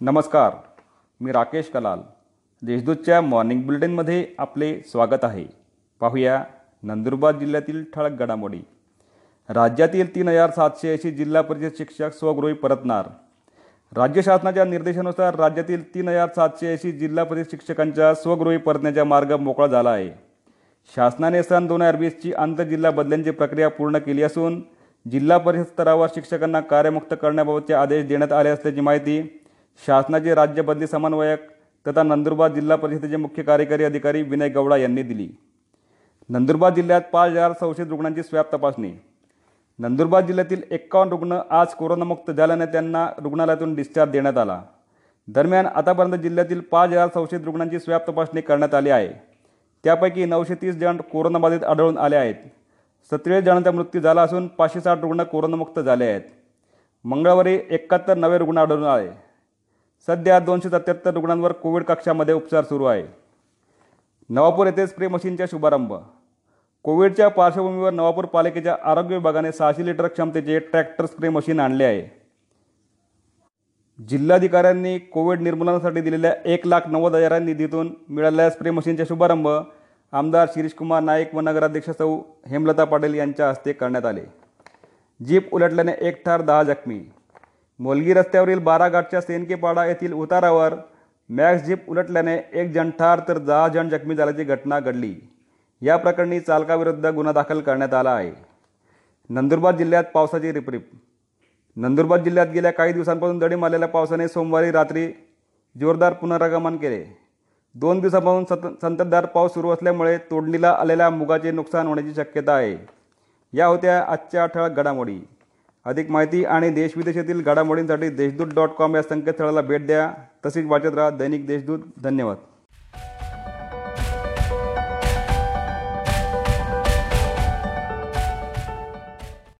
नमस्कार मी राकेश कलाल. देशदूतच्या मॉर्निंग बुलेटिनमध्ये आपले स्वागत आहे. पाहूया नंदुरबार जिल्ह्यातील ठळक घडामोडी. राज्यातील तीन हजार सातशे ऐंशी जिल्हा परिषद शिक्षक स्वगृही परतणार. राज्य शासनाच्या निर्देशानुसार राज्यातील तीन हजार सातशे ऐंशी जिल्हा परिषद शिक्षकांच्या स्वगृही परतण्याचा मार्ग मोकळा झाला आहे. शासनाने सन दोन हजार वीसची आंतरजिल्हा बदल्यांची प्रक्रिया पूर्ण केली असून जिल्हा परिषद स्तरावर शिक्षकांना कार्यमुक्त करण्याबाबतचे आदेश देण्यात आले असल्याची माहिती शासनाचे राज्य बदली समन्वयक तथा नंदुरबार जिल्हा परिषदेचे मुख्य कार्यकारी अधिकारी विनय गौडा यांनी दिली. नंदुरबार जिल्ह्यात पाच हजार संशयित रुग्णांची स्वॅब तपासणी. नंदुरबार जिल्ह्यातील एक्कावन्न रुग्ण आज कोरोनामुक्त झाल्याने त्यांना रुग्णालयातून डिस्चार्ज देण्यात आला. दरम्यान आतापर्यंत जिल्ह्यातील पाच हजार संशयित रुग्णांची स्वॅब तपासणी करण्यात आली आहे. त्यापैकी नऊशे तीस जण कोरोनाबाधित आढळून आले आहेत. सत्तेचाळीस जणांचा मृत्यू झाला असून पाचशे साठ रुग्ण कोरोनामुक्त झाले आहेत. मंगळवारी एकाहत्तर नवे रुग्ण आढळून आले. सध्या दोनशे सत्याहत्तर रुग्णांवर कोविड कक्षामध्ये उपचार सुरू आहे. नवापूर येथे स्प्रे मशीनचा शुभारंभ. कोविडच्या पार्श्वभूमीवर नवापूर पालिकेच्या आरोग्य विभागाने सहाशे लिटर क्षमतेचे ट्रॅक्टर स्प्रे मशीन आणले आहे. जिल्हाधिकाऱ्यांनी कोविड निर्मूलनासाठी दिलेल्या एक लाख नव्वद हजार निधीतून मिळालेल्या स्प्रे मशीनचा शुभारंभ आमदार शिरीषकुमार नाईक व नगराध्यक्ष सौ हेमलता पाटील यांच्या हस्ते करण्यात आले. जीप उलटल्याने एक ठार दहा जखमी. मोलगी रस्त्यावरील बाराघाटच्या सेनकेपाडा येथील उतारावर मॅक्स जीप उलटल्याने एक जण ठार तर दहा जण जखमी झाल्याची घटना घडली. या प्रकरणी चालकाविरुद्ध गुन्हा दाखल करण्यात आला आहे. नंदुरबार जिल्ह्यात पावसाची रिपरिप. नंदुरबार जिल्ह्यात गेल्या काही दिवसांपासून दडी मारलेल्या पावसाने सोमवारी रात्री जोरदार पुनरागमन केले. दोन दिवसांपासून सत संततधार पाऊस सुरू असल्यामुळे तोडणीला आलेल्या मुगाचे नुकसान होण्याची शक्यता आहे. या होत्या आजच्या ठळक घडामोडी. अधिक माहिती आणि देशविदेशातील घडामोडींसाठी देशदूत डॉट कॉम या संकेतस्थळाला भेट द्या. तसेच वाचत राहा दैनिक देशदूत. धन्यवाद.